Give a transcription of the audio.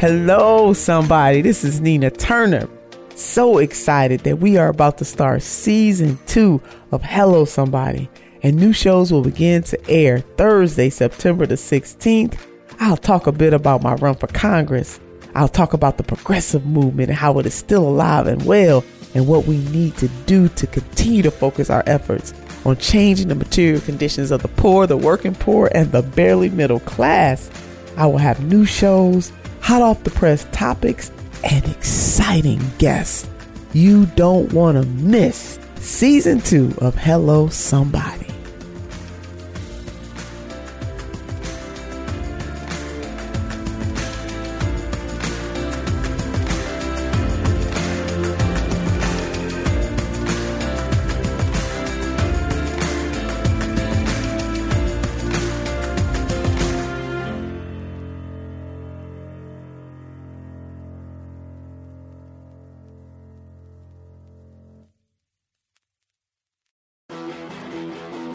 Hello, somebody. This is Nina Turner. So excited that we are about to start season two of Hello, Somebody. And new shows will begin to air Thursday, September the 16th. I'll talk a bit about my run for Congress. I'll talk about the progressive movement and how it is still alive and well, and what we need to do to continue to focus our efforts on changing the material conditions of the poor, the working poor, and the barely middle class. I will have new shows hot off the press topics, and exciting guests. You don't want to miss season two of Hello Somebody.